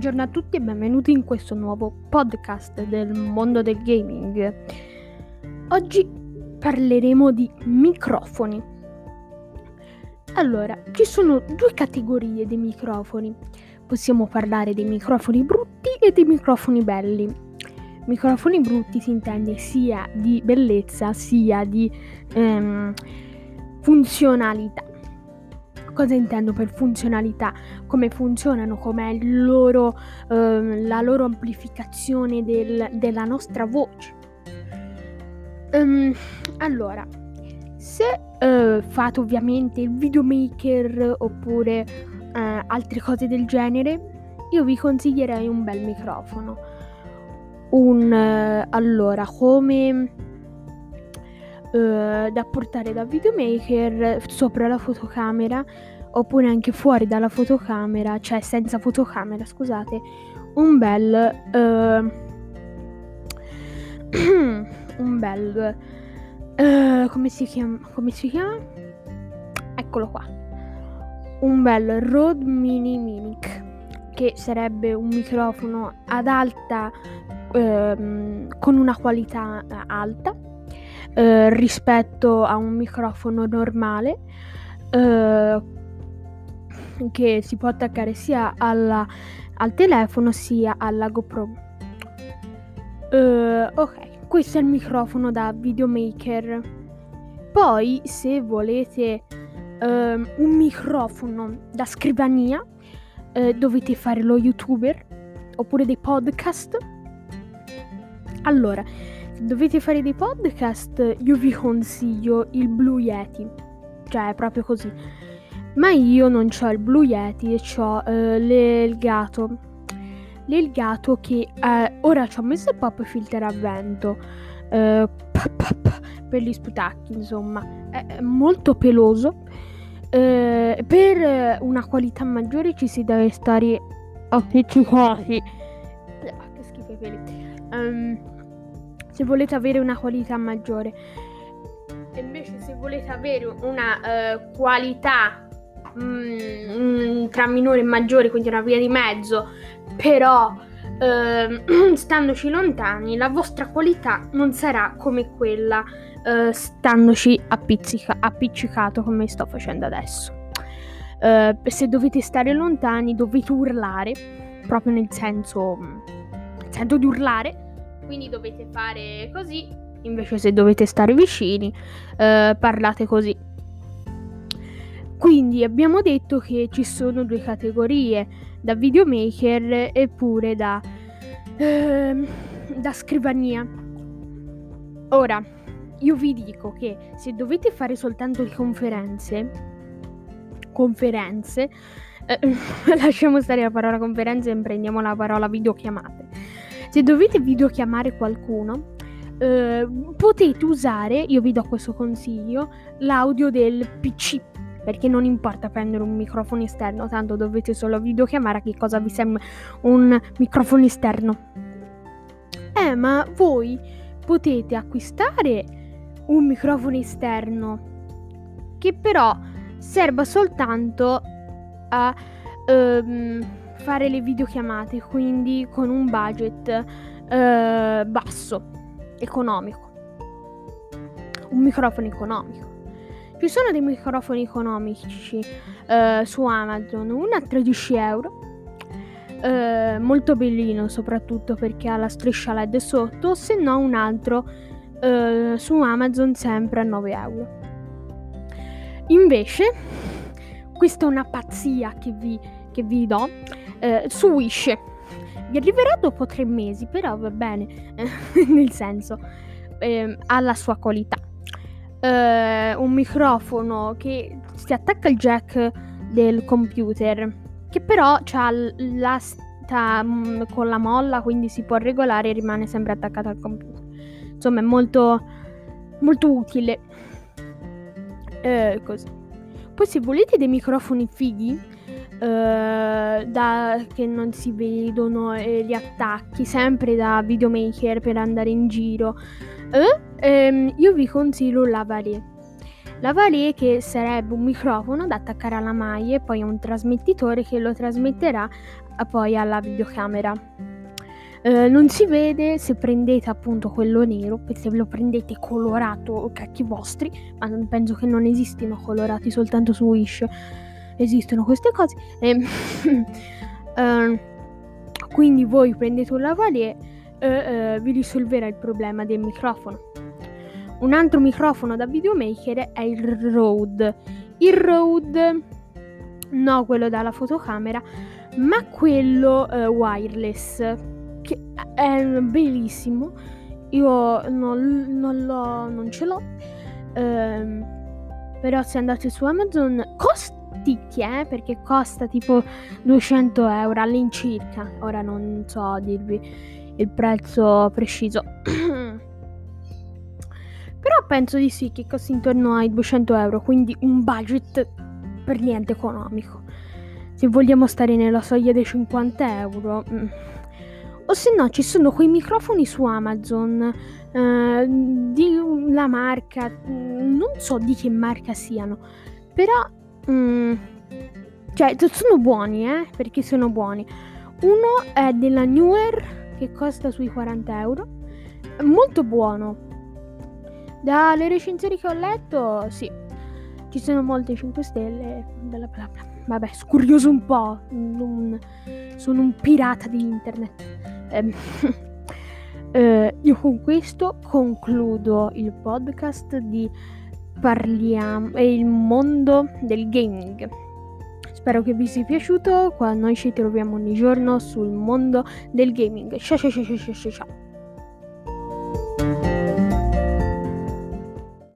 Buongiorno a tutti e benvenuti in questo nuovo podcast del mondo del gaming. Oggi parleremo di microfoni. Allora, ci sono due categorie di microfoni. Possiamo parlare dei microfoni brutti e dei microfoni belli. Microfoni brutti si intende sia di bellezza sia di ehm, funzionalità cosa intendo per funzionalità, come funzionano, com'è loro, eh, la loro amplificazione del, della nostra voce. Um, allora, se uh, fate ovviamente il videomaker oppure uh, altre cose del genere, io vi consiglierei un bel microfono. Un uh, allora, come uh, da portare da videomaker sopra la fotocamera oppure anche fuori dalla fotocamera, cioè senza fotocamera, scusate, un bel uh, un bel uh, come si chiama come si chiama? Eccolo qua. Un bel Rode Mini Mimic che sarebbe un microfono ad alta uh, con una qualità alta eh, rispetto a un microfono normale eh, che si può attaccare sia alla, al telefono sia alla GoPro. Eh, ok, questo è il microfono da videomaker. Poi, se volete ehm, un microfono da scrivania, eh, dovete fare lo youtuber oppure dei podcast. Allora, dovete fare dei podcast, io vi consiglio il Blue Yeti. Cioè, è proprio così. Ma io non ho il Blue Yeti ho uh, l'Elgato. L'Elgato che uh, ora ci ho messo il pop filter a vento. Uh, per gli sputacchi, insomma. È molto peloso. per una qualità maggiore ci si deve stare appiccicati. Ah, che schifo i peli. Um, se volete avere una qualità maggiore. Invece se volete avere una uh, qualità mm, tra minore e maggiore, quindi una via di mezzo, però uh, standoci lontani, la vostra qualità non sarà come quella uh, standoci appizzica- appiccicato come sto facendo adesso. Uh, se dovete stare lontani dovete urlare, proprio nel senso, nel senso di urlare, quindi dovete fare così, invece se dovete stare vicini, eh, parlate così. Quindi abbiamo detto che ci sono due categorie, da videomaker eppure da, eh, da scrivania. Ora, io vi dico che se dovete fare soltanto le conferenze, conferenze, eh, lasciamo stare la parola conferenze e prendiamo la parola videochiamate. Se dovete videochiamare qualcuno, eh, potete usare, io vi do questo consiglio, l'audio del PC. Perché non importa prendere un microfono esterno, tanto dovete solo videochiamare che cosa vi sembra un microfono esterno. Eh, ma voi potete acquistare un microfono esterno che però serva soltanto a um, fare le videochiamate, quindi con un budget eh, basso, economico. Un microfono economico. Ci sono dei microfoni economici eh, su Amazon, uno a 13 euro, eh, molto bellino soprattutto perché ha la striscia LED sotto, se no un altro eh, su Amazon sempre a 9 euro. Invece, questa è una pazzia che vi, che vi do eh, su Wish. Vi arriverà dopo tre mesi, però va bene, nel senso, eh, ha la sua qualità. Eh, un microfono che si attacca al jack del computer, che però ha la sta mm, con la molla, quindi si può regolare e rimane sempre attaccato al computer. Insomma, è molto, molto utile. Eh, così. Poi se volete dei microfoni fighi, Uh, da, che non si vedono eh, gli attacchi, sempre da videomaker per andare in giro. Uh, um, io vi consiglio la Varie. Lavalier che sarebbe un microfono da attaccare alla maglia e poi un trasmettitore che lo trasmetterà poi alla videocamera. Eh, non si vede se prendete appunto quello nero, perché se lo prendete colorato, cacchi vostri, ma penso che non esistino colorati soltanto su Wish, esistono queste cose. E, eh, quindi voi prendete un lavalier e eh, vi risolverà il problema del microfono. Un altro microfono da videomaker è il Rode. Il Rode, no quello dalla fotocamera, ma quello eh, wireless, che è bellissimo. Io non, non, non ce l'ho, ehm, però se andate su Amazon costicchia, eh, perché costa tipo 200 euro all'incirca. Ora non so dirvi il prezzo preciso. Però penso di sì che costi intorno ai 200 euro, quindi un budget per niente economico. Se vogliamo stare nella soglia dei 50 euro. Mm. O se no ci sono quei microfoni su Amazon eh, di la marca, mm, non so di che marca siano, però mm, cioè sono buoni, eh, perché sono buoni. Uno è della Newer che costa sui 40 euro, molto buono dalle recensioni che ho letto, sì, ci sono molte 5 stelle, bla bla bla. Vabbè, scurioso un po', non, sono un pirata di internet. Eh, eh, io con questo concludo il podcast di Parliamo e il mondo del gaming. Spero che vi sia piaciuto. Qua noi ci troviamo ogni giorno sul mondo del gaming. Ciao ciao ciao ciao ciao ciao.